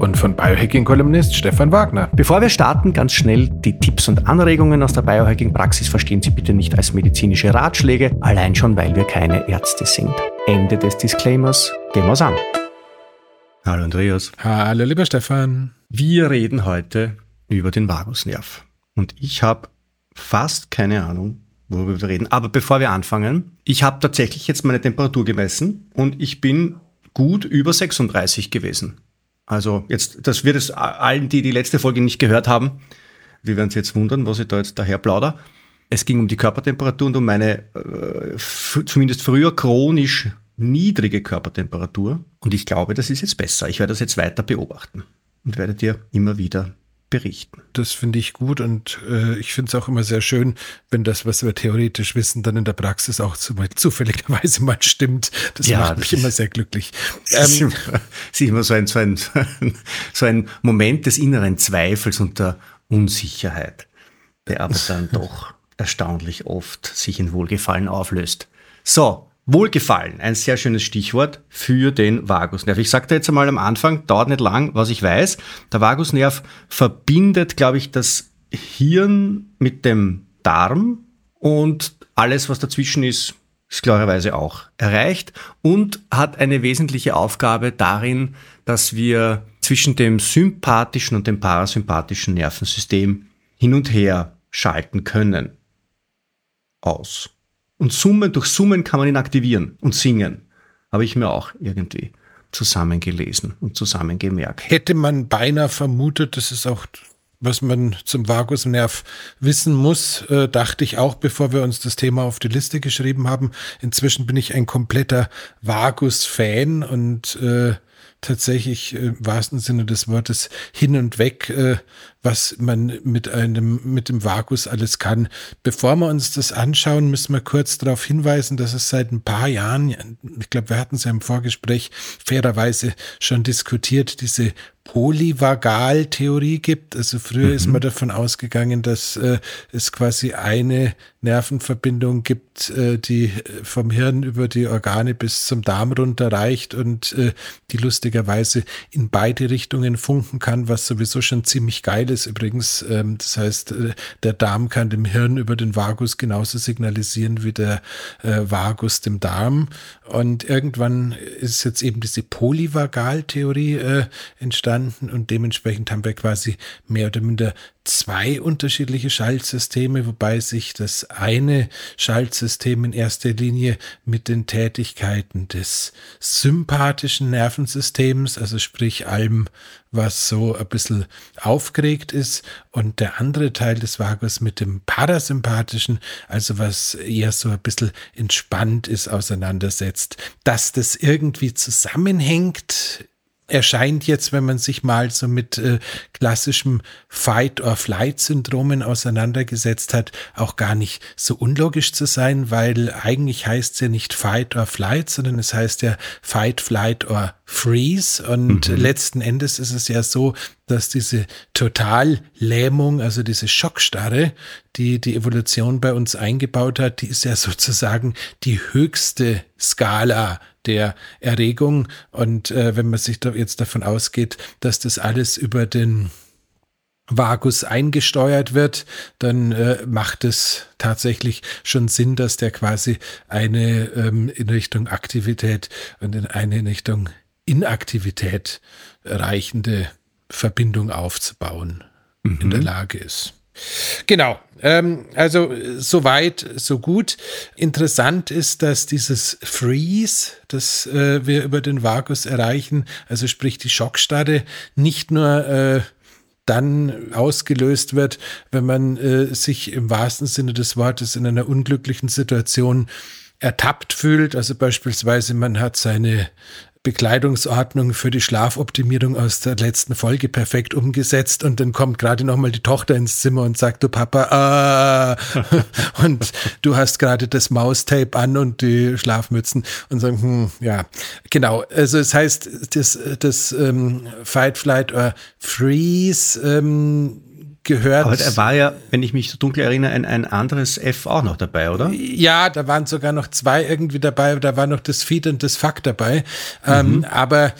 Und von Biohacking-Kolumnist Stefan Wagner. Bevor wir starten, ganz schnell die Tipps und Anregungen aus der Biohacking-Praxis verstehen Sie bitte nicht als medizinische Ratschläge, allein schon, weil wir keine Ärzte sind. Ende des Disclaimers. Gehen wir's an. Hallo Andreas. Hallo lieber Stefan. Wir reden heute über den Vagusnerv. Und ich habe fast keine Ahnung, worüber wir reden. Aber bevor wir anfangen, ich habe tatsächlich jetzt meine Temperatur gemessen und ich bin gut über 36 gewesen. Also jetzt, das wird es allen, die die letzte Folge nicht gehört haben, wir werden sich jetzt wundern, was ich da jetzt daher plauder. Es ging um die Körpertemperatur und um meine äh, zumindest früher chronisch niedrige Körpertemperatur. Und ich glaube, das ist jetzt besser. Ich werde das jetzt weiter beobachten und werde dir immer wieder berichten. Das finde ich gut und äh, ich finde es auch immer sehr schön, wenn das, was wir theoretisch wissen, dann in der Praxis auch zu, zufälligerweise mal stimmt. Das ja, macht mich immer sehr glücklich. Ähm, ist immer so ein, so, ein, so ein Moment des inneren Zweifels und der Unsicherheit, der aber dann doch erstaunlich oft sich in Wohlgefallen auflöst. So, Wohlgefallen, ein sehr schönes Stichwort für den Vagusnerv. Ich sagte jetzt einmal am Anfang, dauert nicht lang, was ich weiß. Der Vagusnerv verbindet, glaube ich, das Hirn mit dem Darm und alles, was dazwischen ist, ist klarerweise auch erreicht und hat eine wesentliche Aufgabe darin, dass wir zwischen dem sympathischen und dem parasympathischen Nervensystem hin und her schalten können. Aus. Und Summen, durch Summen kann man ihn aktivieren und singen. Habe ich mir auch irgendwie zusammengelesen und zusammengemerkt. Hätte man beinahe vermutet, das ist auch was man zum Vagusnerv wissen muss, äh, dachte ich auch, bevor wir uns das Thema auf die Liste geschrieben haben. Inzwischen bin ich ein kompletter Vagus-Fan und äh, tatsächlich äh, im wahrsten Sinne des Wortes hin und weg äh, was man mit einem, mit dem Vagus alles kann. Bevor wir uns das anschauen, müssen wir kurz darauf hinweisen, dass es seit ein paar Jahren, ich glaube, wir hatten es ja im Vorgespräch fairerweise schon diskutiert, diese Polyvagal-Theorie gibt. Also früher mhm. ist man davon ausgegangen, dass äh, es quasi eine Nervenverbindung gibt, äh, die vom Hirn über die Organe bis zum Darm runterreicht und äh, die lustigerweise in beide Richtungen funken kann, was sowieso schon ziemlich geil beides übrigens. Ähm, das heißt, äh, der Darm kann dem Hirn über den Vagus genauso signalisieren wie der äh, Vagus dem Darm. Und irgendwann ist jetzt eben diese Polyvagaltheorie äh, entstanden und dementsprechend haben wir quasi mehr oder minder zwei unterschiedliche Schaltsysteme, wobei sich das eine Schaltsystem in erster Linie mit den Tätigkeiten des sympathischen Nervensystems, also sprich allem, was so ein bisschen aufgeregt ist, und der andere Teil des Vagus mit dem parasympathischen, also was eher so ein bisschen entspannt ist, auseinandersetzt. Dass das irgendwie zusammenhängt, erscheint jetzt, wenn man sich mal so mit äh, klassischem Fight-or-Flight-Syndromen auseinandergesetzt hat, auch gar nicht so unlogisch zu sein, weil eigentlich heißt es ja nicht Fight or Flight, sondern es heißt ja Fight, Flight or Freeze. Und mhm. letzten Endes ist es ja so, dass diese Totallähmung, also diese Schockstarre, die die Evolution bei uns eingebaut hat, die ist ja sozusagen die höchste Skala der Erregung. Und äh, wenn man sich da jetzt davon ausgeht, dass das alles über den Vagus eingesteuert wird, dann äh, macht es tatsächlich schon Sinn, dass der quasi eine ähm, in Richtung Aktivität und in eine in Richtung Inaktivität reichende Verbindung aufzubauen mhm. in der Lage ist. Genau, ähm, also so weit, so gut. Interessant ist, dass dieses Freeze, das äh, wir über den Vagus erreichen, also sprich die Schockstarre, nicht nur äh, dann ausgelöst wird, wenn man äh, sich im wahrsten Sinne des Wortes in einer unglücklichen Situation ertappt fühlt. Also beispielsweise man hat seine Bekleidungsordnung für die Schlafoptimierung aus der letzten Folge perfekt umgesetzt und dann kommt gerade nochmal die Tochter ins Zimmer und sagt, du Papa, ah, und du hast gerade das Maustape an und die Schlafmützen und sagen, hm, ja, genau. Also es heißt, das, das ähm, Fight, Flight oder Freeze ähm, gehört. Aber er war ja, wenn ich mich so dunkel erinnere, ein, ein anderes F auch noch dabei, oder? Ja, da waren sogar noch zwei irgendwie dabei. Da war noch das Feed und das Fuck dabei. Ähm, mhm. Ähm, aber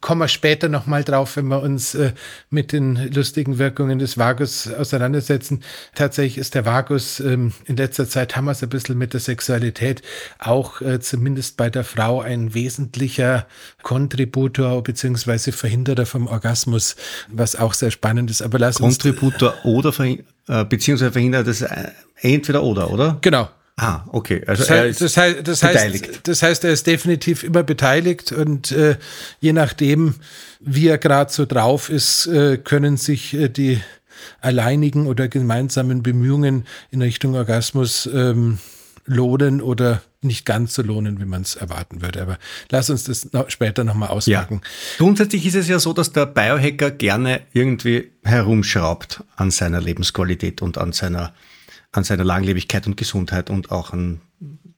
kommen wir später nochmal drauf, wenn wir uns äh, mit den lustigen Wirkungen des Vagus auseinandersetzen. Tatsächlich ist der Vagus, ähm, in letzter Zeit haben wir es ein bisschen mit der Sexualität, auch äh, zumindest bei der Frau ein wesentlicher Kontributor bzw. Verhinderer vom Orgasmus, was auch sehr spannend ist. Aber lass Kontributor uns, oder verhin äh, beziehungsweise Verhinderer, das äh, entweder oder, oder? Genau, Ah, okay. Also das, heißt, das, heißt, das, heißt, das heißt, er ist definitiv immer beteiligt und äh, je nachdem, wie er gerade so drauf ist, äh, können sich äh, die alleinigen oder gemeinsamen Bemühungen in Richtung Orgasmus ähm, lohnen oder nicht ganz so lohnen, wie man es erwarten würde. Aber lass uns das noch später nochmal auspacken. Ja. Grundsätzlich ist es ja so, dass der Biohacker gerne irgendwie herumschraubt an seiner Lebensqualität und an seiner an seiner Langlebigkeit und Gesundheit und auch an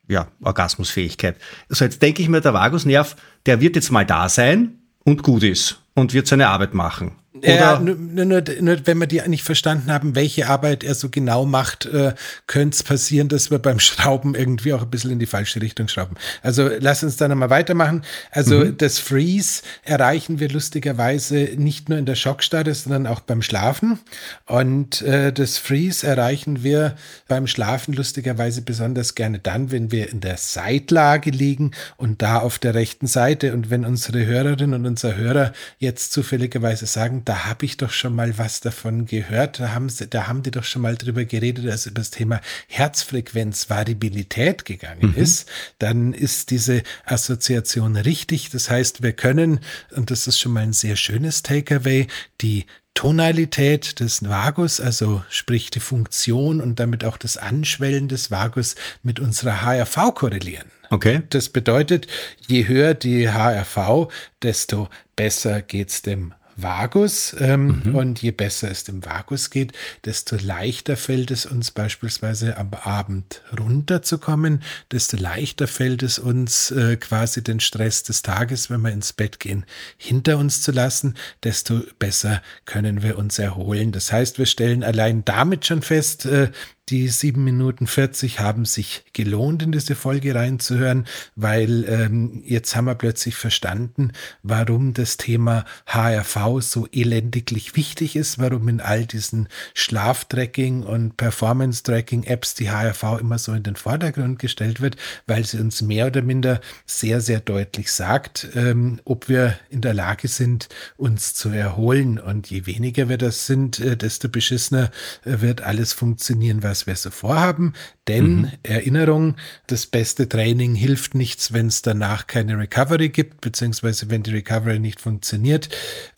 ja, Orgasmusfähigkeit. Also jetzt denke ich mir, der Vagusnerv, der wird jetzt mal da sein und gut ist und wird seine Arbeit machen. Ja, nur, nur, nur, wenn wir die nicht verstanden haben, welche Arbeit er so genau macht, äh, könnte es passieren, dass wir beim Schrauben irgendwie auch ein bisschen in die falsche Richtung schrauben. Also lass uns da nochmal weitermachen. Also mhm. das Freeze erreichen wir lustigerweise nicht nur in der Schockstarre, sondern auch beim Schlafen. Und äh, das Freeze erreichen wir beim Schlafen lustigerweise besonders gerne dann, wenn wir in der Seitlage liegen und da auf der rechten Seite. Und wenn unsere Hörerin und unser Hörer jetzt zufälligerweise sagen, da habe ich doch schon mal was davon gehört. Da haben, sie, da haben die doch schon mal drüber geredet, als über das Thema Herzfrequenzvariabilität gegangen mhm. ist. Dann ist diese Assoziation richtig. Das heißt, wir können, und das ist schon mal ein sehr schönes Takeaway, die Tonalität des Vagus, also sprich die Funktion und damit auch das Anschwellen des Vagus mit unserer HRV korrelieren. Okay. Das bedeutet, je höher die HRV, desto besser geht's dem Vagus. Ähm, mhm. Und je besser es dem Vagus geht, desto leichter fällt es uns beispielsweise am Abend runterzukommen, desto leichter fällt es uns äh, quasi den Stress des Tages, wenn wir ins Bett gehen, hinter uns zu lassen, desto besser können wir uns erholen. Das heißt, wir stellen allein damit schon fest, äh, die sieben Minuten 40 haben sich gelohnt, in diese Folge reinzuhören, weil ähm, jetzt haben wir plötzlich verstanden, warum das Thema HRV so elendiglich wichtig ist, warum in all diesen Schlaftracking und Performance-Tracking-Apps die HRV immer so in den Vordergrund gestellt wird, weil sie uns mehr oder minder sehr, sehr deutlich sagt, ähm, ob wir in der Lage sind, uns zu erholen. Und je weniger wir das sind, äh, desto beschissener äh, wird alles funktionieren, was was wir so vorhaben. Denn mhm. Erinnerung, das beste Training hilft nichts, wenn es danach keine Recovery gibt, beziehungsweise wenn die Recovery nicht funktioniert.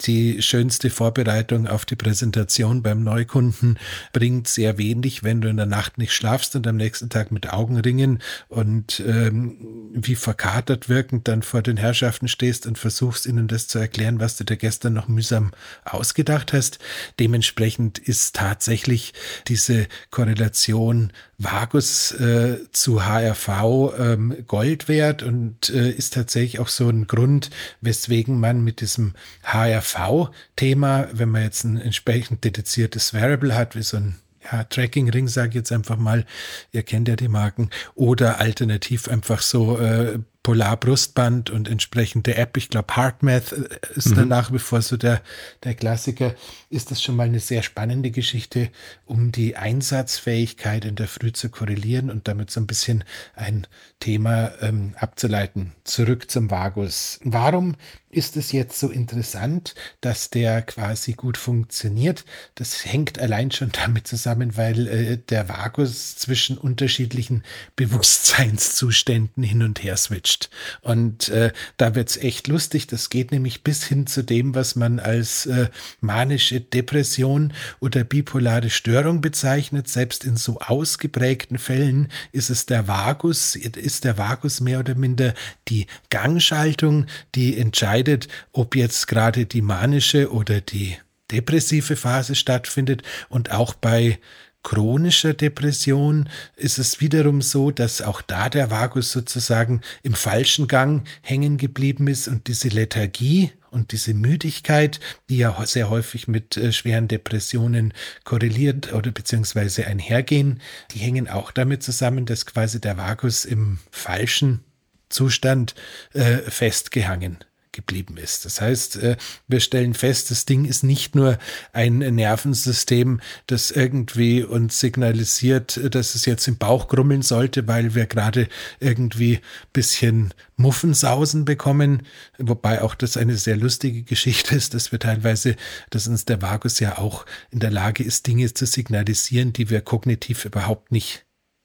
Die schönste Vorbereitung auf die Präsentation beim Neukunden bringt sehr wenig, wenn du in der Nacht nicht schlafst und am nächsten Tag mit Augenringen und ähm, wie verkatert wirkend dann vor den Herrschaften stehst und versuchst ihnen das zu erklären, was du dir gestern noch mühsam ausgedacht hast. Dementsprechend ist tatsächlich diese Korrelation Kombination Vagus äh, zu HRV ähm, Gold wert und äh, ist tatsächlich auch so ein Grund, weswegen man mit diesem HRV-Thema, wenn man jetzt ein entsprechend dediziertes Variable hat, wie so ein ja, Tracking-Ring, sage ich jetzt einfach mal, ihr kennt ja die Marken, oder alternativ einfach so äh, Polarbrustband und entsprechende App. Ich glaube, HeartMath äh, ist mhm. dann nach wie vor so der, der Klassiker. Ist das schon mal eine sehr spannende Geschichte, um die Einsatzfähigkeit in der Früh zu korrelieren und damit so ein bisschen ein Thema ähm, abzuleiten. Zurück zum Vagus. Warum ist es jetzt so interessant, dass der quasi gut funktioniert? Das hängt allein schon damit zusammen, weil äh, der Vagus zwischen unterschiedlichen Bewusstseinszuständen hin und her switcht. Und äh, da wird's echt lustig. Das geht nämlich bis hin zu dem, was man als äh, manische Depression oder bipolare Störung bezeichnet. Selbst in so ausgeprägten Fällen ist es der Vagus, ist der Vagus mehr oder minder die Gangschaltung, die entscheidet, ob jetzt gerade die manische oder die depressive Phase stattfindet. Und auch bei chronischer Depression ist es wiederum so, dass auch da der Vagus sozusagen im falschen Gang hängen geblieben ist und diese Lethargie und diese Müdigkeit, die ja sehr häufig mit äh, schweren Depressionen korreliert oder beziehungsweise einhergehen, die hängen auch damit zusammen, dass quasi der Vagus im falschen Zustand äh, festgehangen geblieben ist. Das heißt, äh, wir stellen fest, das Ding ist nicht nur ein Nervensystem, das irgendwie uns signalisiert, dass es jetzt im Bauch grummeln sollte, weil wir gerade irgendwie bisschen Muffensausen bekommen, wobei auch das eine sehr lustige Geschichte ist, dass wir teilweise, dass uns der Vagus ja auch in der Lage ist, Dinge zu signalisieren, die wir kognitiv überhaupt nicht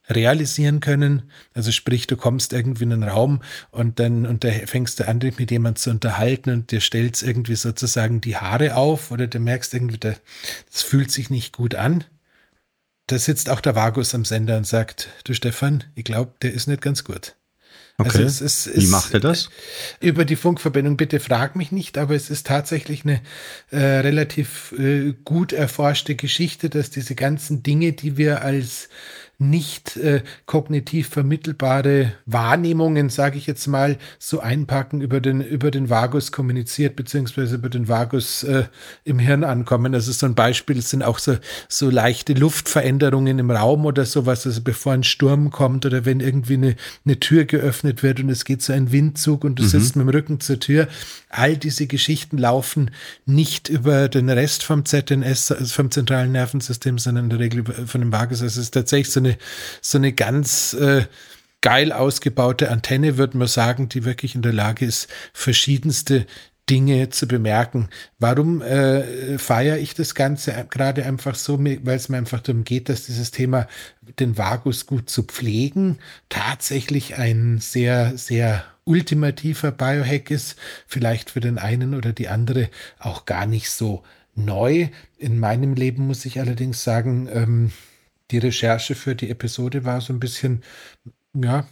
realisieren können. Also sprich, du kommst irgendwie in einen Raum und dann und da fängst du an, dich mit jemandem zu unterhalten und dir stellst irgendwie sozusagen die Haare auf oder du merkst irgendwie, das fühlt sich nicht gut an. Da sitzt auch der Vagus am Sender und sagt, du Stefan, ich glaube, der ist nicht ganz gut. Okay. Also es ist, es Wie macht er das? Über die Funkverbindung, bitte frag mich nicht, aber es ist tatsächlich eine äh, relativ äh, gut erforschte Geschichte, dass diese ganzen Dinge, die wir als nicht äh, kognitiv vermittelbare Wahrnehmungen, sage ich jetzt mal, so einpacken, über den, über den Vagus kommuniziert, beziehungsweise über den Vagus äh, im Hirn ankommen. Also so ein Beispiel sind auch so, so leichte Luftveränderungen im Raum oder sowas, also bevor ein Sturm kommt oder wenn irgendwie eine, eine Tür geöffnet wird und es geht so ein Windzug und du mhm. sitzt mit dem Rücken zur Tür. All diese Geschichten laufen nicht über den Rest vom ZNS, also vom zentralen Nervensystem, sondern in der Regel von dem Vagus. Also es ist tatsächlich so eine eine, so eine ganz äh, geil ausgebaute Antenne, würde man sagen, die wirklich in der Lage ist, verschiedenste Dinge zu bemerken. Warum äh, feiere ich das Ganze gerade einfach so, weil es mir einfach darum geht, dass dieses Thema, den Vagus gut zu pflegen, tatsächlich ein sehr, sehr ultimativer Biohack ist, vielleicht für den einen oder die andere auch gar nicht so neu. In meinem Leben muss ich allerdings sagen, ähm, die Recherche für die Episode war so ein bisschen, ja,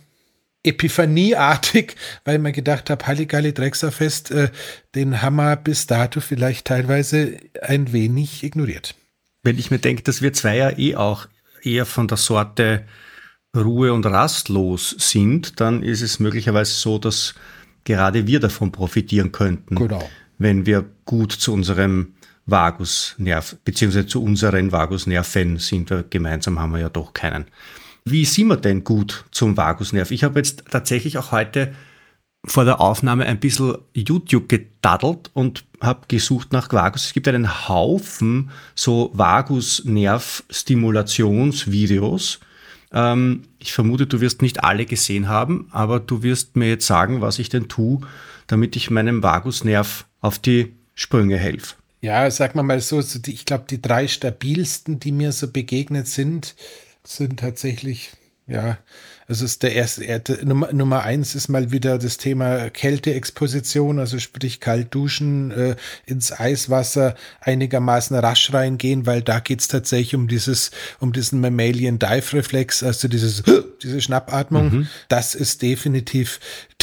Epiphanieartig, weil mir gedacht habe, Halligalli Drexerfest, äh, den haben wir bis dato vielleicht teilweise ein wenig ignoriert. Wenn ich mir denke, dass wir zwei ja eh auch eher von der Sorte Ruhe und rastlos sind, dann ist es möglicherweise so, dass gerade wir davon profitieren könnten, genau. wenn wir gut zu unserem Vagusnerv, beziehungsweise zu unseren Vagusnerven sind wir gemeinsam, haben wir ja doch keinen. Wie sind wir denn gut zum Vagusnerv? Ich habe jetzt tatsächlich auch heute vor der Aufnahme ein bisschen YouTube gedaddelt und habe gesucht nach Vagus. Es gibt einen Haufen so Vagusnerv-Stimulationsvideos. Ähm, ich vermute, du wirst nicht alle gesehen haben, aber du wirst mir jetzt sagen, was ich denn tue, damit ich meinem Vagusnerv auf die Sprünge helfe. Ja, sag mal mal so, ich glaube, die drei stabilsten, die mir so begegnet sind, sind tatsächlich, ja, also ist der erste, Nummer, Nummer eins ist mal wieder das Thema Kälteexposition, also sprich kalt duschen, äh, ins Eiswasser einigermaßen rasch reingehen, weil da geht's tatsächlich um dieses, um diesen Mammalian Dive Reflex, also dieses, diese Schnappatmung. Mhm. Das ist definitiv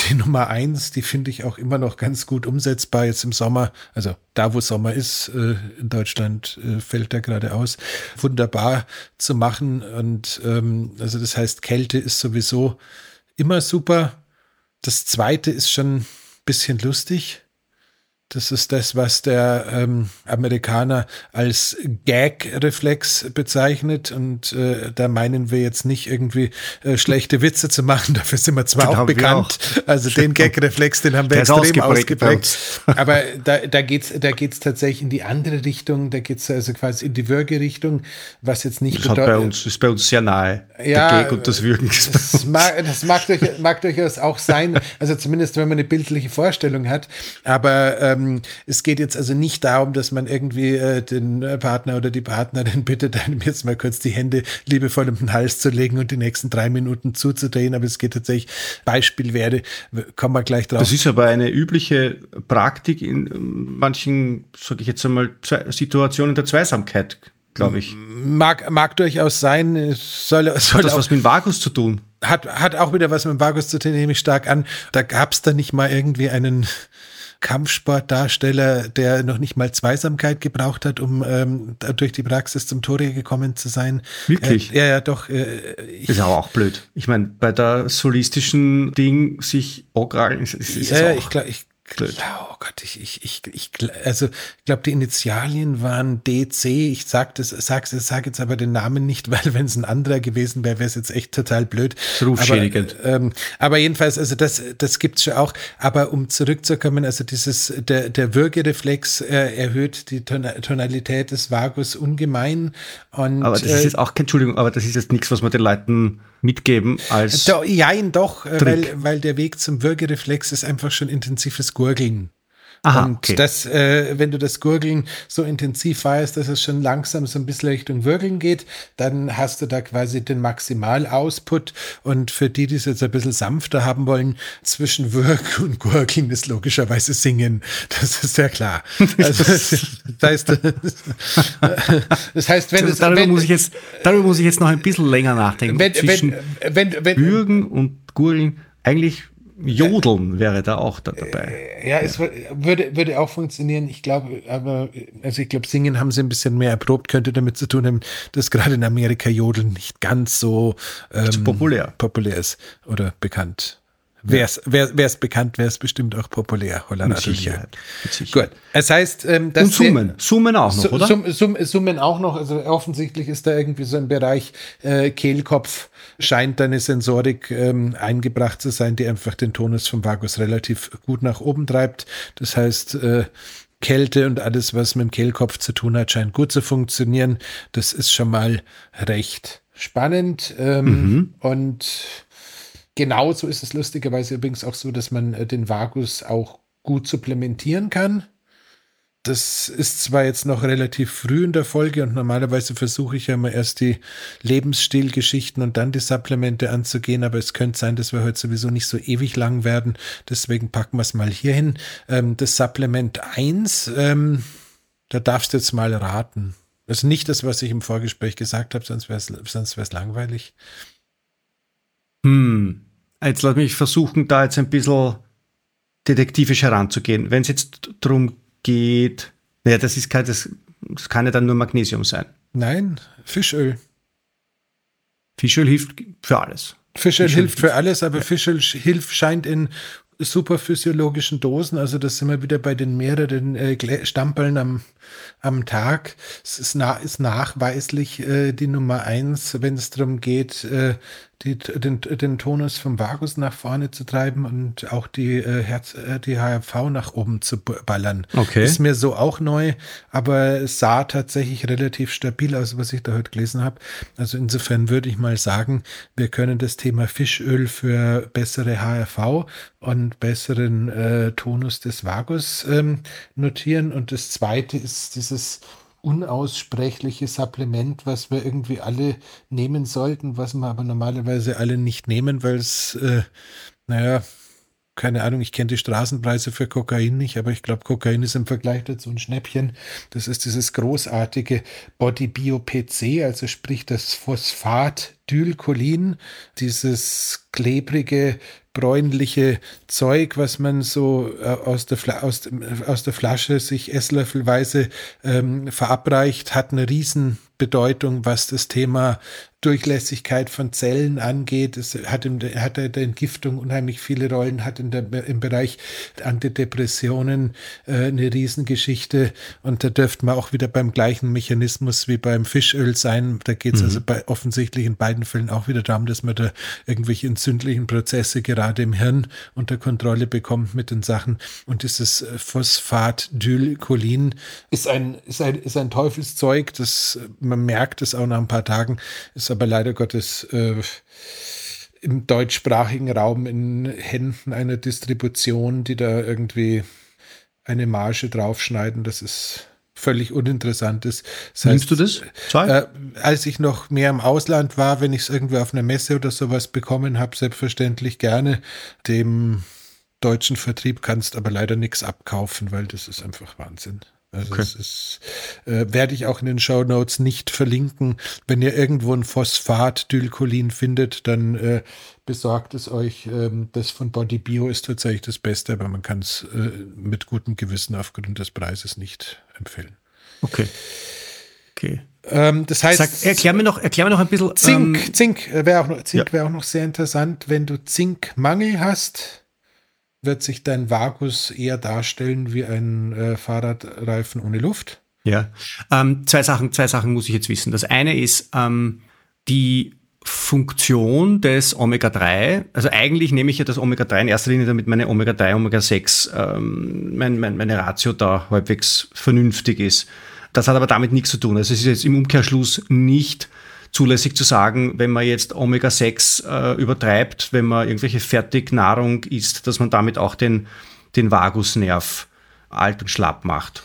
die Nummer eins, die finde ich auch immer noch ganz gut umsetzbar jetzt im Sommer. Also da, wo Sommer ist, äh, in Deutschland äh, fällt da gerade aus. Wunderbar zu machen. Und ähm, also das heißt, Kälte ist sowieso immer super. Das zweite ist schon ein bisschen lustig. Das ist das, was der ähm, Amerikaner als Gag-Reflex bezeichnet. Und äh, da meinen wir jetzt nicht irgendwie äh, schlechte Witze zu machen. Dafür sind wir zwar den auch bekannt. Auch. Also den Gag-Reflex, den haben wir der extrem ausgeprägt. Aber da, da geht's da geht's tatsächlich in die andere Richtung. Da geht's also quasi in die Würgerichtung, was jetzt nicht bedeutet. Bei uns, ist bei uns sehr nahe. Ja, der Gag und das Würgen. Das mag, das mag, durch, mag durchaus auch sein. Also zumindest, wenn man eine bildliche Vorstellung hat. Aber ähm, es geht jetzt also nicht darum, dass man irgendwie äh, den Partner oder die Partnerin bittet, einem jetzt mal kurz die Hände liebevoll um den Hals zu legen und die nächsten drei Minuten zuzudrehen. Aber es geht tatsächlich, Beispiel wäre, kommen wir gleich drauf. Das ist aber eine übliche Praktik in manchen, sage ich jetzt einmal, Situationen der Zweisamkeit glaube ich. Mag, mag durchaus sein. Soll, soll hat das auch, was mit dem Vagus zu tun? Hat, hat auch wieder was mit dem Vagus zu tun, nehme ich stark an. Da gab es da nicht mal irgendwie einen Kampfsportdarsteller, der noch nicht mal Zweisamkeit gebraucht hat, um ähm, durch die Praxis zum Tore gekommen zu sein. Wirklich? Äh, ja, ja, doch. Äh, ich, ist aber auch blöd. Ich meine, bei der solistischen Ding sich Ogral ist, ist, ja, auch ich, glaub, ich Ja, oh Gott, ich, ich, ich, ich also ich glaube, die Initialien waren DC. Ich sag das, sag, sag jetzt aber den Namen nicht, weil wenn es ein anderer gewesen wäre, wäre es jetzt echt total blöd. Rufschädigend. Aber, ähm, aber jedenfalls, also das, das gibt's schon auch. Aber um zurückzukommen, also dieses, der, der Würgereflex äh, erhöht die Tonalität des Vagus ungemein. Und, aber das ist jetzt auch, Entschuldigung, aber das ist jetzt nichts, was man den Leuten mitgeben als. Do, jein, doch, äh, weil, weil der Weg zum Würgereflex ist einfach schon intensives Gurgeln. Aha, und okay. das, äh, wenn du das Gurgeln so intensiv feierst, dass es schon langsam so ein bisschen Richtung Würgeln geht, dann hast du da quasi den Maximal-Output. Und für die, die es jetzt ein bisschen sanfter haben wollen, zwischen Würg und Gurgeln ist logischerweise Singen. Das ist ja klar. Also, das heißt, das heißt, wenn es, darüber, wenn, muss ich jetzt, darüber muss ich jetzt noch ein bisschen länger nachdenken. Wenn, zwischen wenn, wenn, wenn, Würgen und Gurgeln eigentlich Jodeln wäre da auch da dabei. Äh, ja, es würde, würde auch funktionieren. Ich glaube, aber, also ich glaube, Singen haben sie ein bisschen mehr erprobt, könnte damit zu tun haben, dass gerade in Amerika Jodeln nicht ganz so ähm, populär. populär ist oder bekannt. Wäre es wär, wär's bekannt, wäre es bestimmt auch populär. Holland Mit Sicherheit. Mit Sicherheit. Gut. Es heißt, ähm, dass. Und Summen. Summen auch noch, oder? Sum, Sum, Summen auch noch. Also offensichtlich ist da irgendwie so ein Bereich äh, Kehlkopf scheint eine Sensorik ähm, eingebracht zu sein, die einfach den Tonus vom Vagus relativ gut nach oben treibt. Das heißt, äh, Kälte und alles, was mit dem Kehlkopf zu tun hat, scheint gut zu funktionieren. Das ist schon mal recht spannend. Ähm, mhm. Und genauso ist es lustigerweise übrigens auch so, dass man äh, den Vagus auch gut supplementieren kann. Das ist zwar jetzt noch relativ früh in der Folge und normalerweise versuche ich ja immer erst die Lebensstilgeschichten und dann die Supplemente anzugehen, aber es könnte sein, dass wir heute sowieso nicht so ewig lang werden. Deswegen packen wir es mal hier hin. Ähm, das Supplement 1, ähm, da darfst du jetzt mal raten. Ist nicht das, was ich im Vorgespräch gesagt habe, sonst wäre es sonst langweilig. Hm. Jetzt lass mich versuchen, da jetzt ein bisschen detektivisch heranzugehen. Wenn es jetzt darum geht. Naja, das ist kein, das, das kann ja dann nur Magnesium sein. Nein, Fischöl. Fischöl hilft für alles. Fischöl, Fischöl hilft für alles, aber ja. Fischöl hilft, scheint in superphysiologischen Dosen, also das sind wir wieder bei den mehreren äh, Stamperln am, am Tag. Es ist, na, ist nachweislich äh, die Nummer eins, wenn es darum geht, äh, die, den, den Tonus vom Vagus nach vorne zu treiben und auch die äh, Herz, äh, die HRV nach oben zu ballern. Okay. Ist mir so auch neu, aber es sah tatsächlich relativ stabil aus, was ich da heute gelesen habe. Also insofern würde ich mal sagen, wir können das Thema Fischöl für bessere HRV und besseren äh, Tonus des Vagus ähm, notieren. Und das zweite ist dieses unaussprechliche Supplement, was wir irgendwie alle nehmen sollten, was wir aber normalerweise alle nicht nehmen, weil es, äh, naja, keine Ahnung, ich kenne die Straßenpreise für Kokain nicht, aber ich glaube, Kokain ist im Vergleich dazu ein Schnäppchen. Das ist dieses großartige Body Bio PC, also sprich das Phosphat Dylcholin, dieses klebrige, bräunliche Zeug, was man so äh, aus, der aus, aus der Flasche sich esslöffelweise ähm, verabreicht, hat eine Riesenbedeutung, was das Thema Durchlässigkeit von Zellen angeht. Es hat, in, hat der Entgiftung unheimlich viele Rollen, hat in der, im Bereich Antidepressionen äh, eine Riesengeschichte. Und da dürfte man auch wieder beim gleichen Mechanismus wie beim Fischöl sein. Da geht es mhm. also bei offensichtlich in beiden Fällen auch wieder darum, dass man da irgendwelche entzündlichen Prozesse gerade im Hirn unter Kontrolle bekommt mit den Sachen. Und dieses Phosphatdylcholin ist ein, ist ein, ist ein Teufelszeug. Das, man merkt es auch nach ein paar Tagen. Ist aber leider Gottes äh, im deutschsprachigen Raum in Händen einer Distribution, die da irgendwie eine Marge draufschneiden. Das ist völlig uninteressant ist. Das Nimmst du das? Äh, als ich noch mehr im Ausland war, wenn ich es irgendwie auf einer Messe oder sowas bekommen habe, selbstverständlich gerne. Dem deutschen Vertrieb kannst aber leider nichts abkaufen, weil das ist einfach Wahnsinn. Also okay. das ist, äh, werde ich auch in den Show Notes nicht verlinken. Wenn ihr irgendwo ein Phosphat-Dylcholin findet, dann äh, besorgt es euch. Ähm, das von Body Bio ist tatsächlich das Beste, aber man kann es äh, mit gutem Gewissen aufgrund des Preises nicht empfehlen. Okay. Okay. Ähm, das heißt, Sag, erklär mir noch, erklär mir noch ein bisschen. Zink, ähm, Zink wäre auch noch, Zink ja. wäre auch noch sehr interessant, wenn du Zinkmangel hast wird sich dein Vagus eher darstellen wie ein äh, Fahrradreifen ohne Luft? Ja, ähm, zwei Sachen, zwei Sachen muss ich jetzt wissen. Das eine ist ähm, die Funktion des Omega-3, also eigentlich nehme ich ja das Omega-3 in erster Linie, damit meine Omega-3, Omega-6, ähm, mein, mein, meine Ratio da halbwegs vernünftig ist. Das hat aber damit nichts zu tun. Also es ist jetzt im Umkehrschluss nicht zulässig zu sagen, wenn man jetzt Omega-6 äh, übertreibt, wenn man irgendwelche Fertignahrung isst, dass man damit auch den, den Vagusnerv alt und schlapp macht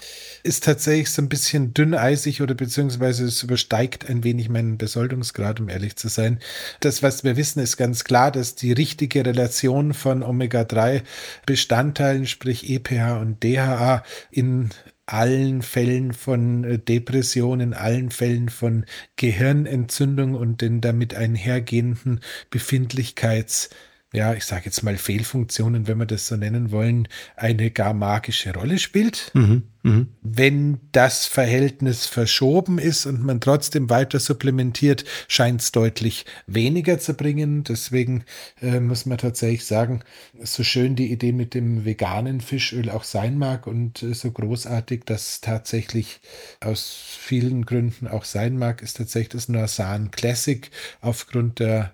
ist tatsächlich so ein bisschen dünneisig oder beziehungsweise es übersteigt ein wenig meinen Besoldungsgrad, um ehrlich zu sein. Das, was wir wissen, ist ganz klar, dass die richtige Relation von Omega-3 Bestandteilen, sprich EPH und DHA in allen Fällen von äh, Depression, in allen Fällen von Gehirnentzündung und den damit einhergehenden Befindlichkeits- ja, ich sage jetzt mal Fehlfunktionen, wenn wir das so nennen wollen, eine gar magische Rolle spielt. Mhm, mh. Wenn das Verhältnis verschoben ist und man trotzdem weiter supplementiert, scheint es deutlich weniger zu bringen. Deswegen äh, muss man tatsächlich sagen, so schön die Idee mit dem veganen Fischöl auch sein mag und äh, so großartig das tatsächlich aus vielen Gründen auch sein mag, ist tatsächlich das Norsan Classic aufgrund der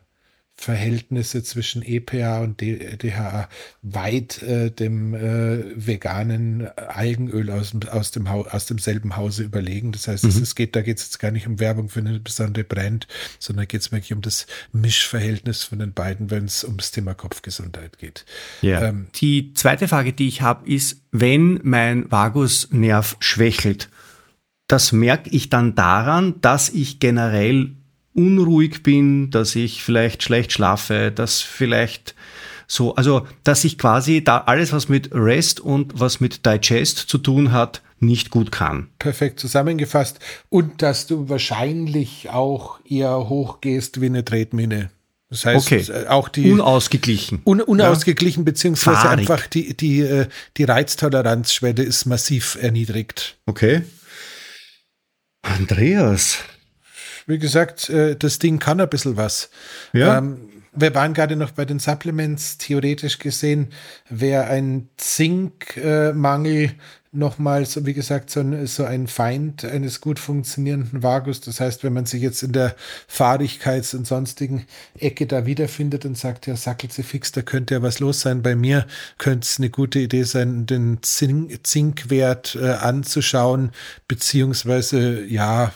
Verhältnisse zwischen EPA und DHA weit äh, dem äh, veganen Algenöl aus, aus, dem aus demselben Hause überlegen. Das heißt, mhm. es geht, da geht es jetzt gar nicht um Werbung für eine besondere Brand, sondern geht es wirklich um das Mischverhältnis von den beiden, wenn es ums Thema Kopfgesundheit geht. Ja. Ähm, die zweite Frage, die ich habe, ist, wenn mein Vagusnerv schwächelt, das merke ich dann daran, dass ich generell unruhig bin, dass ich vielleicht schlecht schlafe, dass vielleicht so, also dass ich quasi da alles, was mit Rest und was mit Digest zu tun hat, nicht gut kann. Perfekt zusammengefasst. Und dass du wahrscheinlich auch eher hochgehst wie eine Tretmine. Das heißt, okay. Äh, auch die. Unausgeglichen. Un, unausgeglichen, ja. beziehungsweise Fahrig. einfach die, die, äh, die Reiztoleranzschwelle ist massiv erniedrigt. Okay. Andreas, wie gesagt, äh, das Ding kann ein bisschen was. Ja. Ähm, wir waren gerade noch bei den Supplements. Theoretisch gesehen wäre ein Zinkmangel nochmal, so wie gesagt, so ein, so ein Feind eines gut funktionierenden Vagus. Das heißt, wenn man sich jetzt in der Fahrigkeits- und sonstigen Ecke da wiederfindet und sagt, ja, sackelt sie fix, da könnte ja was los sein. Bei mir könnte es eine gute Idee sein, den Zink Zinkwert äh, anzuschauen, beziehungsweise, ja,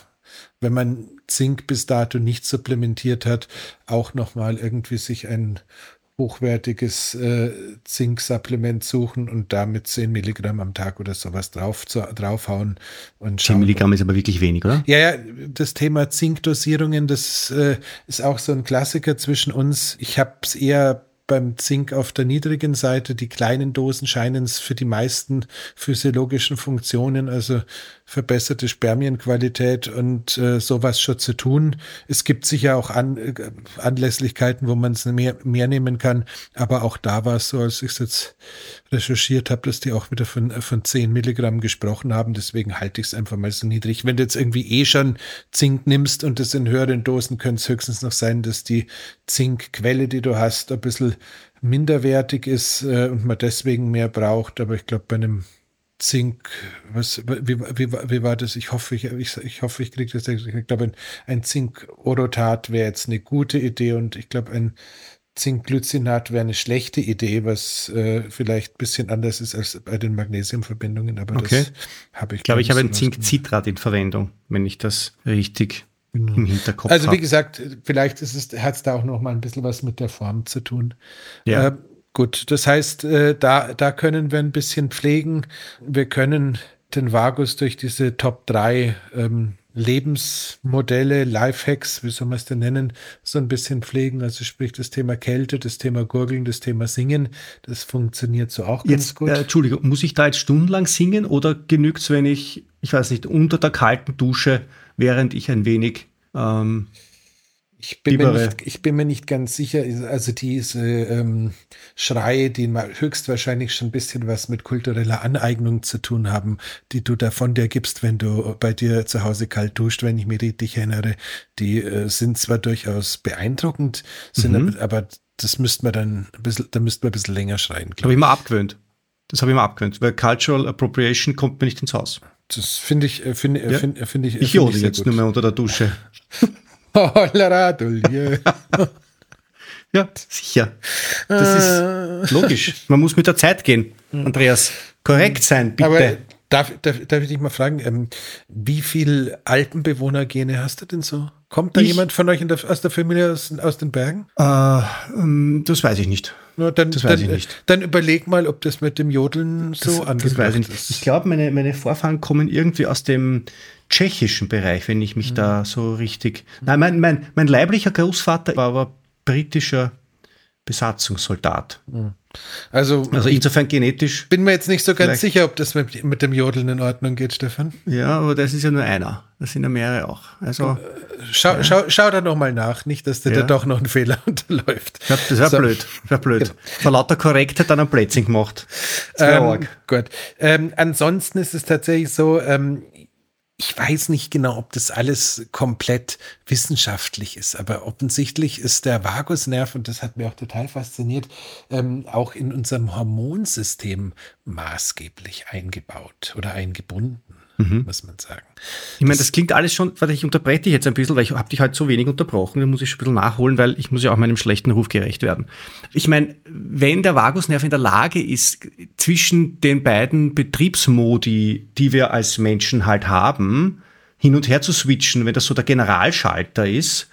wenn man Zink bis dato nicht supplementiert hat, auch nochmal irgendwie sich ein hochwertiges äh, Zink-Supplement suchen und damit 10 Milligramm am Tag oder sowas drauf, zu, draufhauen. Und 10 Milligramm ist aber wirklich wenig, oder? Ja, ja, das Thema Zinkdosierungen, das äh, ist auch so ein Klassiker zwischen uns. Ich habe es eher beim Zink auf der niedrigen Seite. Die kleinen Dosen scheinen es für die meisten physiologischen Funktionen, also verbesserte Spermienqualität und äh, sowas schon zu tun. Es gibt sicher auch An äh, Anlässlichkeiten, wo man es mehr, mehr nehmen kann, aber auch da war es so, als ich es jetzt recherchiert habe, dass die auch wieder von, von 10 Milligramm gesprochen haben. Deswegen halte ich es einfach mal so niedrig. Wenn du jetzt irgendwie eh schon Zink nimmst und das in höheren Dosen, könnte es höchstens noch sein, dass die Zinkquelle, die du hast, ein bisschen minderwertig ist äh, und man deswegen mehr braucht. Aber ich glaube, bei einem Zink, was, wie, wie, wie war das? Ich hoffe, ich, ich, ich hoffe, ich kriege das. Ich glaube, ein, ein Zink-Orotat wäre jetzt eine gute Idee und ich glaube, ein Zinkglycinat wäre eine schlechte Idee, was äh, vielleicht ein bisschen anders ist als bei den Magnesiumverbindungen, aber okay. das habe ich. Ich glaube, ich habe ein Zinkcitrat in Verwendung, wenn ich das richtig genau. im Hinterkopf habe. Also wie gesagt, vielleicht ist es, hat es da auch noch mal ein bisschen was mit der Form zu tun. Ja. Äh, Gut, das heißt, äh, da, da können wir ein bisschen pflegen. Wir können den Vagus durch diese Top 3 ähm, Lebensmodelle, Lifehacks, wie soll man es denn nennen, so ein bisschen pflegen. Also sprich das Thema Kälte, das Thema Gurgeln, das Thema Singen, das funktioniert so auch ganz gut. Äh, Entschuldigung, muss ich da jetzt stundenlang singen oder genügt es, wenn ich, ich weiß nicht, unter der kalten Dusche, während ich ein wenig ähm, ich bin, mir nicht, ich bin mir nicht ganz sicher. Also diese ähm, Schreie, die höchstwahrscheinlich schon ein bisschen was mit kultureller Aneignung zu tun haben, die du davon dir gibst, wenn du bei dir zu Hause kalt duscht, wenn ich mich richtig erinnere, die äh, sind zwar durchaus beeindruckend, sind mhm. aber, aber, das müsste man dann ein bisschen, da müsste man ein bisschen länger schreien. Habe ich mal abgewöhnt. Das habe ich mal abgewöhnt, weil Cultural Appropriation kommt mir nicht ins Haus. Das finde ich, äh, finde ja. find, find ich. Ich jode jetzt gut. nur mehr unter der Dusche. ja, sicher. Das ist äh. logisch. Man muss mit der Zeit gehen, Andreas. Korrekt sein, bitte. Aber darf, darf, darf ich dich mal fragen, ähm, wie viel Alpenbewohnergene hast du denn so? Kommt da ich? jemand von euch der, aus der Familie aus, aus den Bergen? Äh, ähm, das weiß ich nicht. Na, dann, das weiß dann, ich nicht. Dann überleg mal, ob das mit dem Jodeln so das, das weiß ich nicht. ist. Ich glaube, meine, meine Vorfahren kommen irgendwie aus dem tschechischen Bereich, wenn ich mich mhm. da so richtig. Nein, mein, mein, mein leiblicher Großvater war aber britischer Besatzungssoldat. Mhm. Also, also insofern genetisch. Bin mir jetzt nicht so ganz sicher, ob das mit, mit dem Jodeln in Ordnung geht, Stefan. Ja, aber das ist ja nur einer. Das sind ja mehrere auch. Also, äh, schau, ja. schau, schau da nochmal nach, nicht, dass dir ja. da doch noch ein Fehler unterläuft. Ja, das wäre so. blöd. Wär blöd. Genau. Vor lauter Korrektheit dann ein Plätzchen gemacht. Ähm, gut. Ähm, ansonsten ist es tatsächlich so, ähm, ich weiß nicht genau, ob das alles komplett wissenschaftlich ist, aber offensichtlich ist der Vagusnerv, und das hat mir auch total fasziniert, ähm, auch in unserem Hormonsystem maßgeblich eingebaut oder eingebunden mhm. muss man sagen. Ich meine, das, das klingt alles schon, warte, ich unterbreche dich jetzt ein bisschen, weil ich habe dich halt so wenig unterbrochen, da muss ich schon ein bisschen nachholen, weil ich muss ja auch meinem schlechten Ruf gerecht werden. Ich meine, wenn der Vagusnerv in der Lage ist, zwischen den beiden Betriebsmodi, die wir als Menschen halt haben, hin und her zu switchen, wenn das so der Generalschalter ist,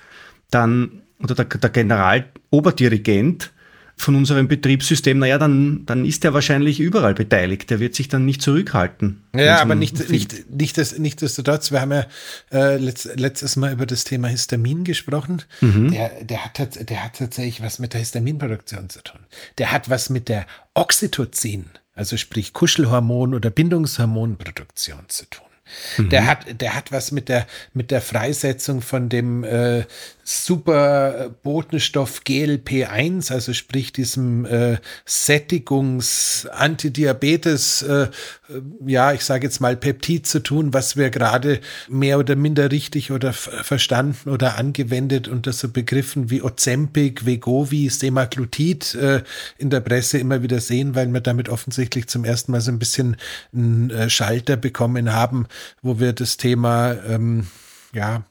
dann, oder der, der Generaloberdirigent, von unserem Betriebssystem, naja, dann, dann ist er wahrscheinlich überall beteiligt. Der wird sich dann nicht zurückhalten. Ja, aber nicht, nicht, nicht, das, nichtsdestotrotz, wir haben ja äh, letzt, letztes Mal über das Thema Histamin gesprochen. Mhm. Der, der, hat, der hat tatsächlich was mit der Histaminproduktion zu tun. Der hat was mit der Oxytocin, also sprich Kuschelhormon oder Bindungshormonproduktion zu tun. Mhm. Der hat, der hat was mit der, mit der Freisetzung von dem äh, super Botenstoff GLP1, also sprich diesem äh, Sättigungs Antidiabetes, äh, ja, ich sage jetzt mal Peptid zu tun, was wir gerade mehr oder minder richtig oder verstanden oder angewendet unter so Begriffen wie Ozempic, Vegovi, Semaglutid äh, in der Presse immer wieder sehen, weil wir damit offensichtlich zum ersten Mal so ein bisschen einen äh, Schalter bekommen haben, wo wir das Thema ähm, ja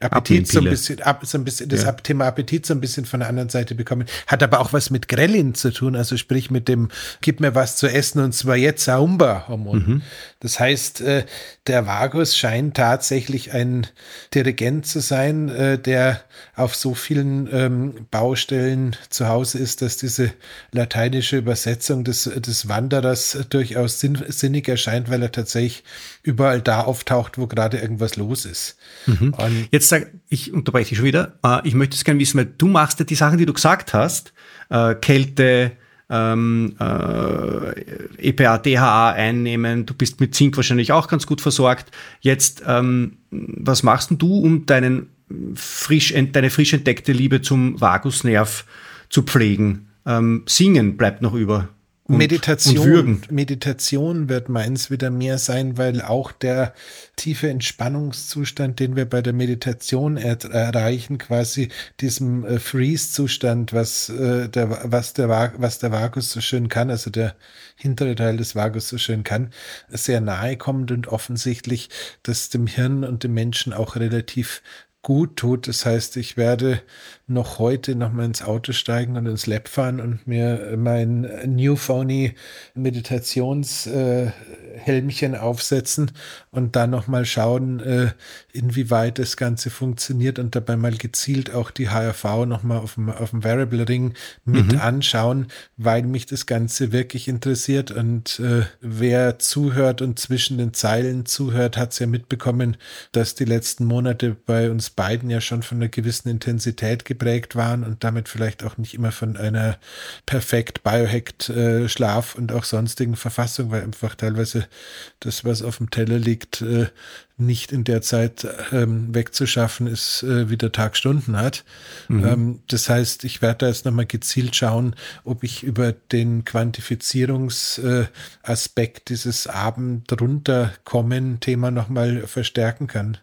Appetit so ein bisschen, ab, so ein bisschen das ja. Thema Appetit so ein bisschen von der anderen Seite bekommen. Hat aber auch was mit Grellin zu tun, also sprich mit dem, gib mir was zu essen und zwar jetzt Saumba-Hormon. Mhm. Das heißt, äh, der Vagus scheint tatsächlich ein Dirigent zu sein, äh, der auf so vielen ähm, Baustellen zu Hause ist, dass diese lateinische Übersetzung des, des Wanderers durchaus sinn, sinnig erscheint, weil er tatsächlich überall da auftaucht, wo gerade irgendwas los ist. Mhm. Jetzt jetzt sag ich unterbreche dich schon wieder. Äh, ich möchte es gerne wissen, weil du machst ja die Sachen, die du gesagt hast, äh, Kälte, ähm, äh, EPA, DHA einnehmen. Du bist mit Zink wahrscheinlich auch ganz gut versorgt. Jetzt, ähm, was machst du, um deinen frisch, deine frisch entdeckte Liebe zum Vagusnerv zu pflegen? Ähm, singen bleibt noch über. Und, Meditation, und Meditation wird meins wieder mehr sein, weil auch der tiefe Entspannungszustand, den wir bei der Meditation er erreichen, quasi diesem äh, Freeze-Zustand, was, äh, der, was, der, was der Vagus so schön kann, also der hintere Teil des Vagus so schön kann, sehr nahe kommt und offensichtlich das dem Hirn und dem Menschen auch relativ gut tut. Das heißt, ich werde noch heute noch mal ins Auto steigen und ins Lab fahren und mir mein New Phony Meditationshelmchen äh, aufsetzen und dann noch mal schauen, äh, inwieweit das Ganze funktioniert und dabei mal gezielt auch die HRV noch mal auf dem, auf dem Variable Ring mit mhm. anschauen, weil mich das Ganze wirklich interessiert und äh, wer zuhört und zwischen den Zeilen zuhört, hat es ja mitbekommen, dass die letzten Monate bei uns beiden ja schon von einer gewissen Intensität gibt geprägt waren und damit vielleicht auch nicht immer von einer perfekt biohacked äh, Schlaf und auch sonstigen Verfassung, weil einfach teilweise das, was auf dem Teller liegt, äh, nicht in der Zeit ähm, wegzuschaffen ist, äh, wie der Tag Stunden hat. Mhm. Ähm, das heißt, ich werde da jetzt nochmal gezielt schauen, ob ich über den Quantifizierungsaspekt äh, dieses Abend runterkommen Thema nochmal verstärken kann.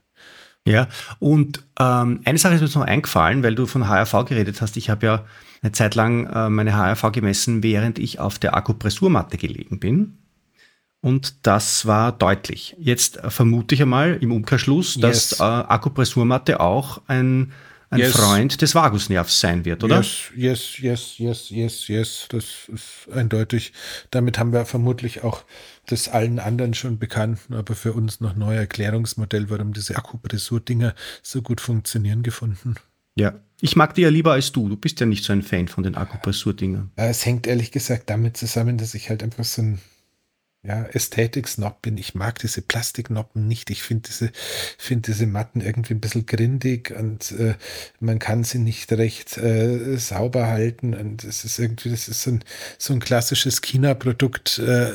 Ja, und ähm, eine Sache ist mir jetzt noch eingefallen, weil du von HRV geredet hast. Ich habe ja eine Zeit lang äh, meine HRV gemessen, während ich auf der Akupressurmatte gelegen bin. Und das war deutlich. Jetzt äh, vermute ich einmal im Umkehrschluss, yes. dass äh, Akupressurmatte auch ein ein yes. Freund des Vagusnervs sein wird, oder? Yes, yes, yes, yes, yes, yes. Das ist eindeutig. Damit haben wir vermutlich auch das allen anderen schon bekannten, aber für uns noch neue Erklärungsmodell, warum diese Akupressur-Dinger so gut funktionieren, gefunden. Ja, ich mag die ja lieber als du. Du bist ja nicht so ein Fan von den Akupressur-Dingern. Es hängt ehrlich gesagt damit zusammen, dass ich halt einfach so ein ja, Ästhetik-Snob bin. Ich mag diese Plastiknoppen nicht. Ich finde diese, finde diese Matten irgendwie ein bisschen grindig und äh, man kann sie nicht recht äh, sauber halten. Und es ist irgendwie, das ist so ein, so ein klassisches China-Produkt äh,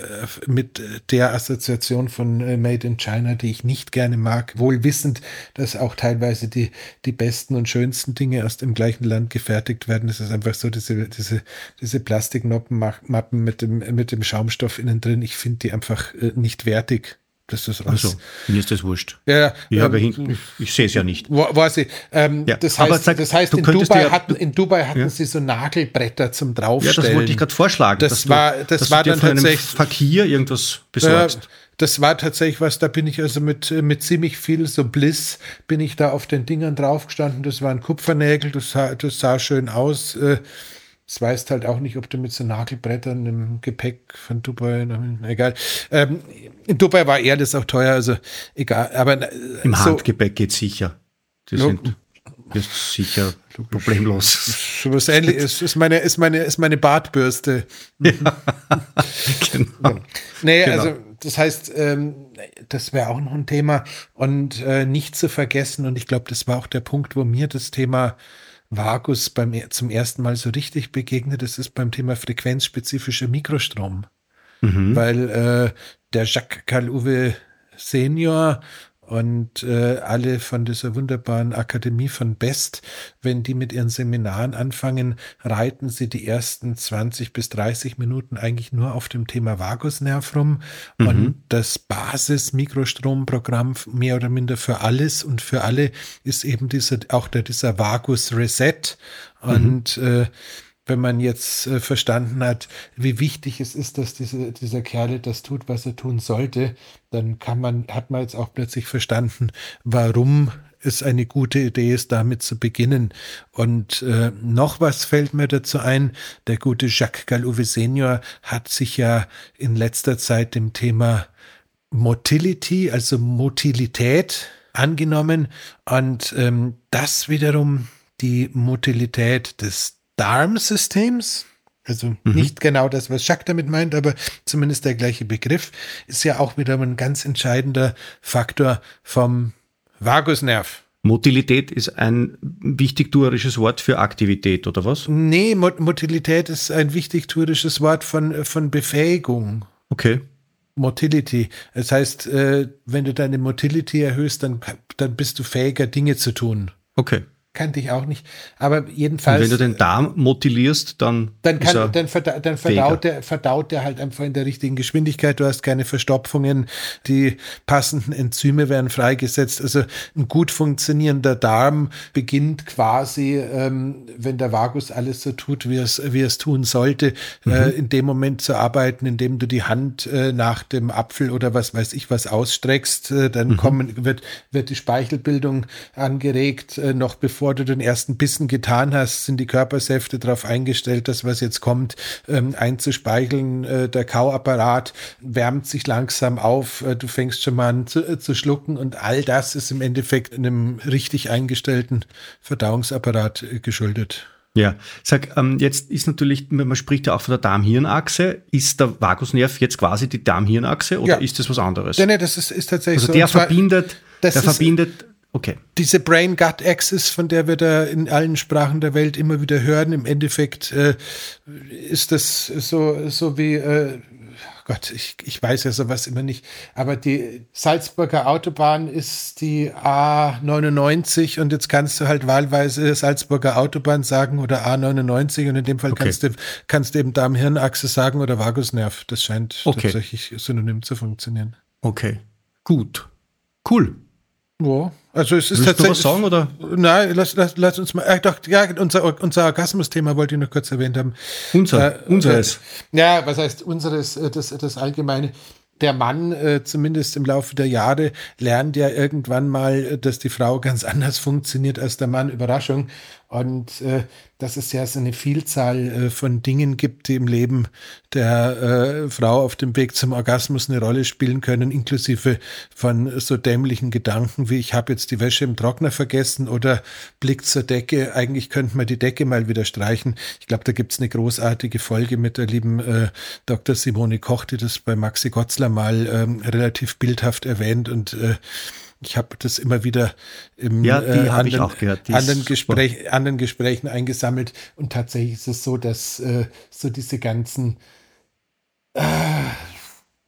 mit der Assoziation von äh, Made in China, die ich nicht gerne mag. Wohl wissend, dass auch teilweise die, die besten und schönsten Dinge aus dem gleichen Land gefertigt werden. Es ist einfach so, diese, diese, diese Plastiknoppenmappen mit dem, mit dem Schaumstoff innen drin. Ich finde die einfach äh, nicht wertig. Das ist alles. Also, mir ist das wurscht. Ja, ich, ähm, hinten, ich sehe es ja nicht. Weiß ich. Ähm, ja, das heißt, sag, das heißt in, Dubai ja, hatten, in Dubai hatten ja. sie so Nagelbretter zum Draufstellen. Ja, das wollte ich gerade vorschlagen. Das war, du, das war dann tatsächlich. Fakir irgendwas besorgst. das war tatsächlich was, da bin ich also mit, mit ziemlich viel so Bliss, bin ich da auf den Dingern draufgestanden. Das waren Kupfernägel, das sah, das sah schön aus. Äh, es weißt halt auch nicht, ob du mit so Nagelbrettern im Gepäck von Dubai, egal. Ähm, in Dubai war eher das auch teuer, also egal. Aber äh, im so, Handgepäck geht sicher. Die sind ist sicher problemlos. Was ähnliches ist meine ist meine ist meine Bartbürste. Ja, genau. Nee, genau. also das heißt, ähm, das wäre auch noch ein Thema und äh, nicht zu vergessen und ich glaube, das war auch der Punkt, wo mir das Thema Vagus beim, zum ersten Mal so richtig begegnet, das ist beim Thema frequenzspezifischer Mikrostrom. Mhm. Weil äh, der Jacques Carl-Uwe Senior und äh, alle von dieser wunderbaren Akademie von Best, wenn die mit ihren Seminaren anfangen, reiten sie die ersten 20 bis 30 Minuten eigentlich nur auf dem Thema Vagusnerv rum. Mhm. Und das Basis-Mikrostromprogramm mehr oder minder für alles und für alle ist eben dieser, auch der, dieser Vagus Reset. Mhm. Und äh, wenn man jetzt äh, verstanden hat, wie wichtig es ist, dass diese, dieser Kerle das tut, was er tun sollte, dann kann man, hat man jetzt auch plötzlich verstanden, warum es eine gute Idee ist, damit zu beginnen. Und äh, noch was fällt mir dazu ein. Der gute Jacques Galouve Senior hat sich ja in letzter Zeit dem Thema Motility, also Motilität angenommen und ähm, das wiederum die Motilität des Darmsystems, also mhm. nicht genau das, was Jacques damit meint, aber zumindest der gleiche Begriff, ist ja auch wieder ein ganz entscheidender Faktor vom Vagusnerv. Motilität ist ein wichtigtuerisches Wort für Aktivität, oder was? Nee, Motilität ist ein wichtigtuerisches Wort von, von Befähigung. Okay. Motility. Das heißt, äh, wenn du deine Motility erhöhst, dann, dann bist du fähiger, Dinge zu tun. Okay kannte ich auch nicht. Aber jedenfalls. Und wenn du den Darm motilierst, dann. Dann, kann, dann, verda dann verdaut, der, verdaut der halt einfach in der richtigen Geschwindigkeit. Du hast keine Verstopfungen. Die passenden Enzyme werden freigesetzt. Also ein gut funktionierender Darm beginnt quasi, ähm, wenn der Vagus alles so tut, wie es, wie es tun sollte, mhm. äh, in dem Moment zu arbeiten, indem du die Hand äh, nach dem Apfel oder was weiß ich was ausstreckst. Äh, dann mhm. kommen, wird, wird die Speichelbildung angeregt, äh, noch bevor bevor du den ersten Bissen getan hast, sind die Körpersäfte darauf eingestellt, dass was jetzt kommt, ähm, einzuspeicheln. Äh, der Kauapparat wärmt sich langsam auf, äh, du fängst schon mal an zu, äh, zu, schlucken und all das ist im Endeffekt einem richtig eingestellten Verdauungsapparat äh, geschuldet. Ja, sag, ähm, jetzt ist natürlich, man spricht ja auch von der Darm-Hirn-Achse. Ist der Vagusnerv jetzt quasi die Darm-Hirn-Achse oder ja. ist das was anderes? Ja, nee, das ist, ist tatsächlich also so. Der verbindet, der verbindet Okay. Diese Brain-Gut-Axis, von der wir da in allen Sprachen der Welt immer wieder hören, im Endeffekt äh, ist das so, so wie, äh, Gott, ich, ich weiß ja sowas immer nicht, aber die Salzburger Autobahn ist die A99 und jetzt kannst du halt wahlweise Salzburger Autobahn sagen oder A99 und in dem Fall okay. kannst, du, kannst du eben Darm-Hirnachse sagen oder Vagusnerv. Das scheint okay. tatsächlich synonym zu funktionieren. Okay, gut. Cool. Ja, also es ist Willst tatsächlich. Du was sagen, oder? Nein, lass, lass, lass uns mal. Ich dachte, ja, unser, unser Orgasmus-Thema wollte ich noch kurz erwähnt haben. Unser, äh, unseres. Ja, was heißt unseres, äh, das, das Allgemeine der Mann, äh, zumindest im Laufe der Jahre, lernt ja irgendwann mal, dass die Frau ganz anders funktioniert als der Mann. Überraschung. Und äh, dass es ja so eine Vielzahl äh, von Dingen gibt, die im Leben der äh, Frau auf dem Weg zum Orgasmus eine Rolle spielen können, inklusive von so dämlichen Gedanken wie ich habe jetzt die Wäsche im Trockner vergessen oder Blick zur Decke, eigentlich könnte man die Decke mal wieder streichen. Ich glaube, da gibt's eine großartige Folge mit der lieben äh, Dr. Simone Koch, die das bei Maxi Gotzler mal ähm, relativ bildhaft erwähnt und äh, ich habe das immer wieder im ja, äh, anderen, anderen, Gespräch, anderen Gesprächen eingesammelt. Und tatsächlich ist es so, dass äh, so diese ganzen äh,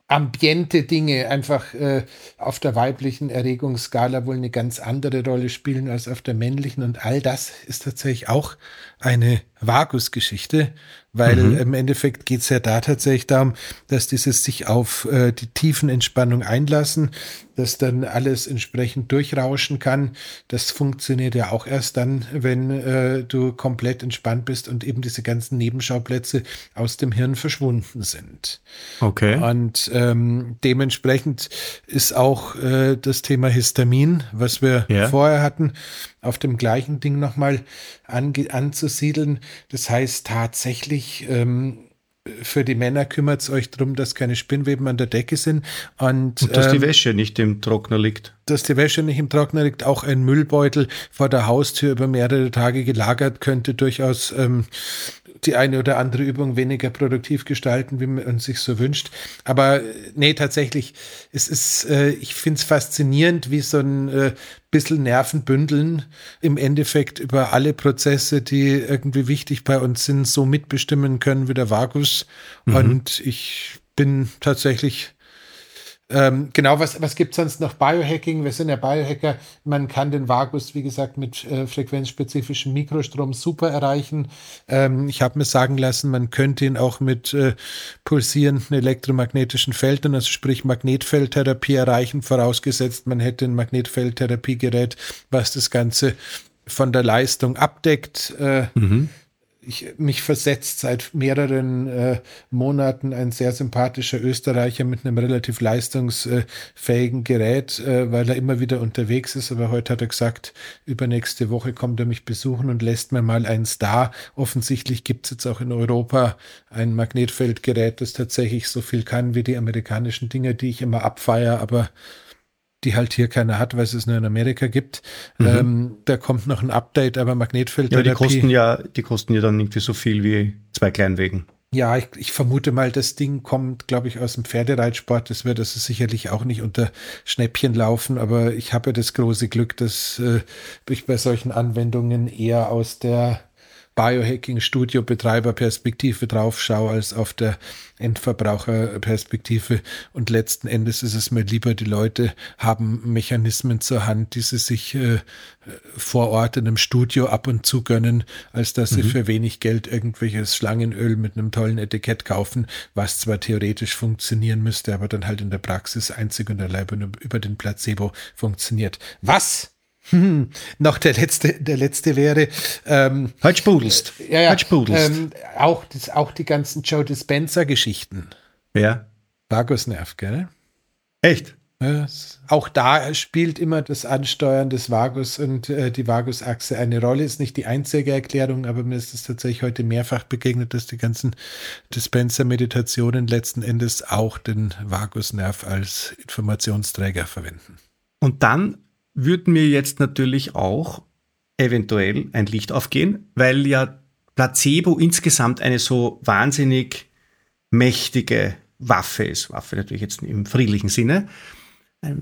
ambiente Dinge einfach äh, auf der weiblichen Erregungsskala wohl eine ganz andere Rolle spielen als auf der männlichen. Und all das ist tatsächlich auch eine Vagus-Geschichte, weil mhm. im Endeffekt geht es ja da tatsächlich darum, dass dieses sich auf äh, die tiefen Entspannung einlassen, dass dann alles entsprechend durchrauschen kann. Das funktioniert ja auch erst dann, wenn äh, du komplett entspannt bist und eben diese ganzen Nebenschauplätze aus dem Hirn verschwunden sind. Okay. Und ähm, dementsprechend ist auch äh, das Thema Histamin, was wir ja. vorher hatten, auf dem gleichen Ding nochmal anzusiedeln. Das heißt tatsächlich, ähm, für die Männer kümmert es euch darum, dass keine Spinnweben an der Decke sind. Und, und dass ähm, die Wäsche nicht im Trockner liegt. Dass die Wäsche nicht im Trockner liegt. Auch ein Müllbeutel vor der Haustür über mehrere Tage gelagert könnte durchaus ähm, die eine oder andere Übung weniger produktiv gestalten, wie man sich so wünscht. Aber nee, tatsächlich, es ist, äh, ich finde es faszinierend, wie so ein äh, bisschen Nervenbündeln im Endeffekt über alle Prozesse, die irgendwie wichtig bei uns sind, so mitbestimmen können wie der Vagus. Mhm. Und ich bin tatsächlich ähm, genau, was, was gibt es sonst noch? Biohacking, wir sind ja Biohacker. Man kann den Vagus, wie gesagt, mit äh, frequenzspezifischem Mikrostrom super erreichen. Ähm, ich habe mir sagen lassen, man könnte ihn auch mit äh, pulsierenden elektromagnetischen Feldern, also sprich Magnetfeldtherapie erreichen, vorausgesetzt, man hätte ein Magnetfeldtherapiegerät, was das Ganze von der Leistung abdeckt. Äh, mhm ich, mich versetzt seit mehreren äh, Monaten ein sehr sympathischer Österreicher mit einem relativ leistungsfähigen Gerät, äh, weil er immer wieder unterwegs ist. Aber heute hat er gesagt, übernächste Woche kommt er mich besuchen und lässt mir mal eins da. Offensichtlich gibt es jetzt auch in Europa ein Magnetfeldgerät, das tatsächlich so viel kann wie die amerikanischen Dinge, die ich immer abfeier, aber die halt hier keiner hat, weil es es nur in Amerika gibt. Mhm. Ähm, da kommt noch ein Update, aber Magnetfeldtherapie. Ja, die kosten ja, die kosten ja dann irgendwie so viel wie zwei Kleinwegen. Ja, ich, ich, vermute mal, das Ding kommt, glaube ich, aus dem Pferdereitsport. Das wird also sicherlich auch nicht unter Schnäppchen laufen, aber ich habe das große Glück, dass äh, ich bei solchen Anwendungen eher aus der Biohacking-Studio-Betreiberperspektive drauf schaue, als auf der Endverbraucherperspektive. Und letzten Endes ist es mir lieber, die Leute haben Mechanismen zur Hand, die sie sich äh, vor Ort in einem Studio ab und zu gönnen, als dass sie mhm. für wenig Geld irgendwelches Schlangenöl mit einem tollen Etikett kaufen, was zwar theoretisch funktionieren müsste, aber dann halt in der Praxis einzig und allein über den Placebo funktioniert. Was? Hm, noch der letzte, der letzte wäre. Ähm, halt spudelst. Ja, ja. Halt spudelst. Ähm, auch, das, auch die ganzen Joe Dispenza-Geschichten. Ja. Vagusnerv, gell? Echt? Ja, auch da spielt immer das Ansteuern des Vagus und äh, die Vagusachse eine Rolle. Ist nicht die einzige Erklärung, aber mir ist es tatsächlich heute mehrfach begegnet, dass die ganzen Dispenser-Meditationen letzten Endes auch den Vagusnerv als Informationsträger verwenden. Und dann würde mir jetzt natürlich auch eventuell ein Licht aufgehen, weil ja Placebo insgesamt eine so wahnsinnig mächtige Waffe ist. Waffe natürlich jetzt im friedlichen Sinne. Ein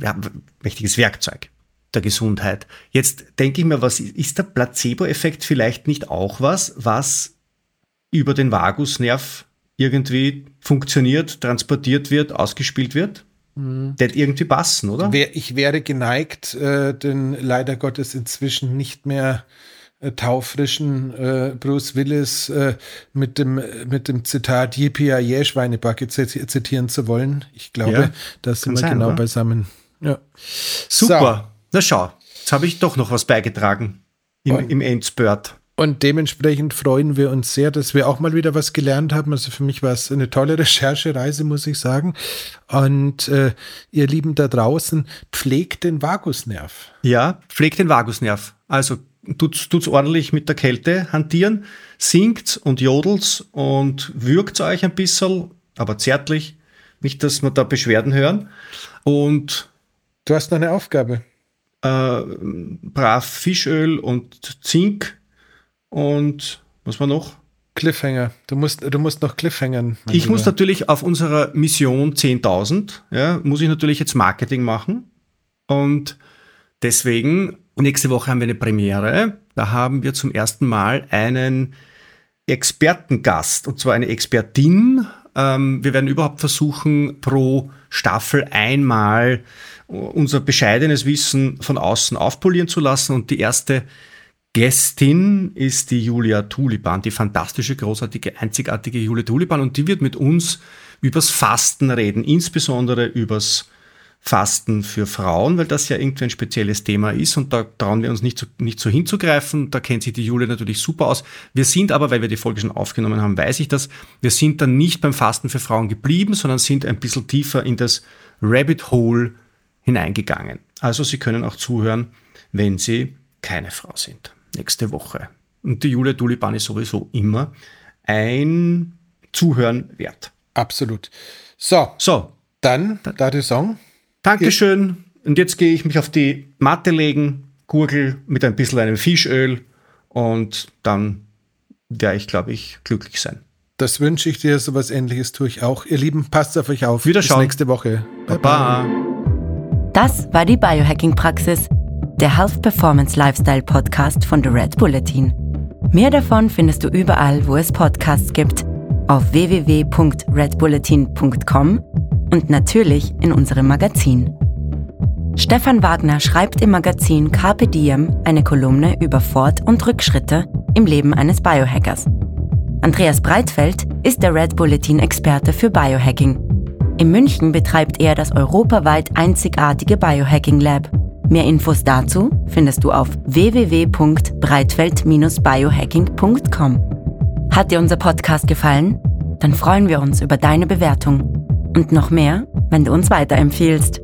mächtiges Werkzeug der Gesundheit. Jetzt denke ich mir, was ist der Placebo-Effekt vielleicht nicht auch was, was über den Vagusnerv irgendwie funktioniert, transportiert wird, ausgespielt wird? Mhm. Der irgendwie passen, oder? Ich wäre geneigt, äh, den leider Gottes inzwischen nicht mehr äh, taufrischen äh, Bruce Willis äh, mit, dem, mit dem Zitat Yippie Schweinebacke zitieren zu wollen. Ich glaube, ja, da sind wir sein, genau oder? beisammen. Ja. Super. So. Na schau, jetzt habe ich doch noch was beigetragen im, im Endspurt. Und dementsprechend freuen wir uns sehr, dass wir auch mal wieder was gelernt haben. Also für mich war es eine tolle Recherchereise, muss ich sagen. Und äh, ihr Lieben da draußen, pflegt den Vagusnerv. Ja, pflegt den Vagusnerv. Also tut's, tut's ordentlich mit der Kälte hantieren, singt und jodelt und würgt euch ein bisschen, aber zärtlich. Nicht, dass wir da Beschwerden hören. Und du hast noch eine Aufgabe. Äh, brav Fischöl und Zink und was war noch? Cliffhanger. Du musst, du musst noch Cliffhangern. Ich muss natürlich auf unserer Mission 10.000, ja, muss ich natürlich jetzt Marketing machen. Und deswegen, nächste Woche haben wir eine Premiere. Da haben wir zum ersten Mal einen Expertengast, und zwar eine Expertin. Ähm, wir werden überhaupt versuchen, pro Staffel einmal unser bescheidenes Wissen von außen aufpolieren zu lassen. Und die erste Gästin ist die Julia Tulipan, die fantastische, großartige, einzigartige Julia Tulipan und die wird mit uns übers Fasten reden, insbesondere übers Fasten für Frauen, weil das ja irgendwie ein spezielles Thema ist und da trauen wir uns nicht so, nicht so hinzugreifen. Da kennt sich die Julia natürlich super aus. Wir sind aber, weil wir die Folge schon aufgenommen haben, weiß ich das, wir sind dann nicht beim Fasten für Frauen geblieben, sondern sind ein bisschen tiefer in das Rabbit Hole hineingegangen. Also Sie können auch zuhören, wenn Sie keine Frau sind nächste Woche. Und die Julia Tulipan ist sowieso immer ein Zuhören wert. Absolut. So, so. dann da die Song. Dankeschön. Und jetzt gehe ich mich auf die Matte legen, gurgel mit ein bisschen einem Fischöl und dann werde ich, glaube ich, glücklich sein. Das wünsche ich dir, so was ähnliches tue ich auch. Ihr Lieben, passt auf euch auf. Wiederschauen. Bis nächste Woche. Baba. Das war die Biohacking-Praxis der Health Performance Lifestyle Podcast von The Red Bulletin. Mehr davon findest du überall, wo es Podcasts gibt, auf www.redbulletin.com und natürlich in unserem Magazin. Stefan Wagner schreibt im Magazin Carpe Diem eine Kolumne über Fort- und Rückschritte im Leben eines Biohackers. Andreas Breitfeld ist der Red Bulletin-Experte für Biohacking. In München betreibt er das europaweit einzigartige Biohacking Lab Mehr Infos dazu findest du auf www.breitfeld-biohacking.com. Hat dir unser Podcast gefallen? Dann freuen wir uns über deine Bewertung. Und noch mehr, wenn du uns weiterempfiehlst.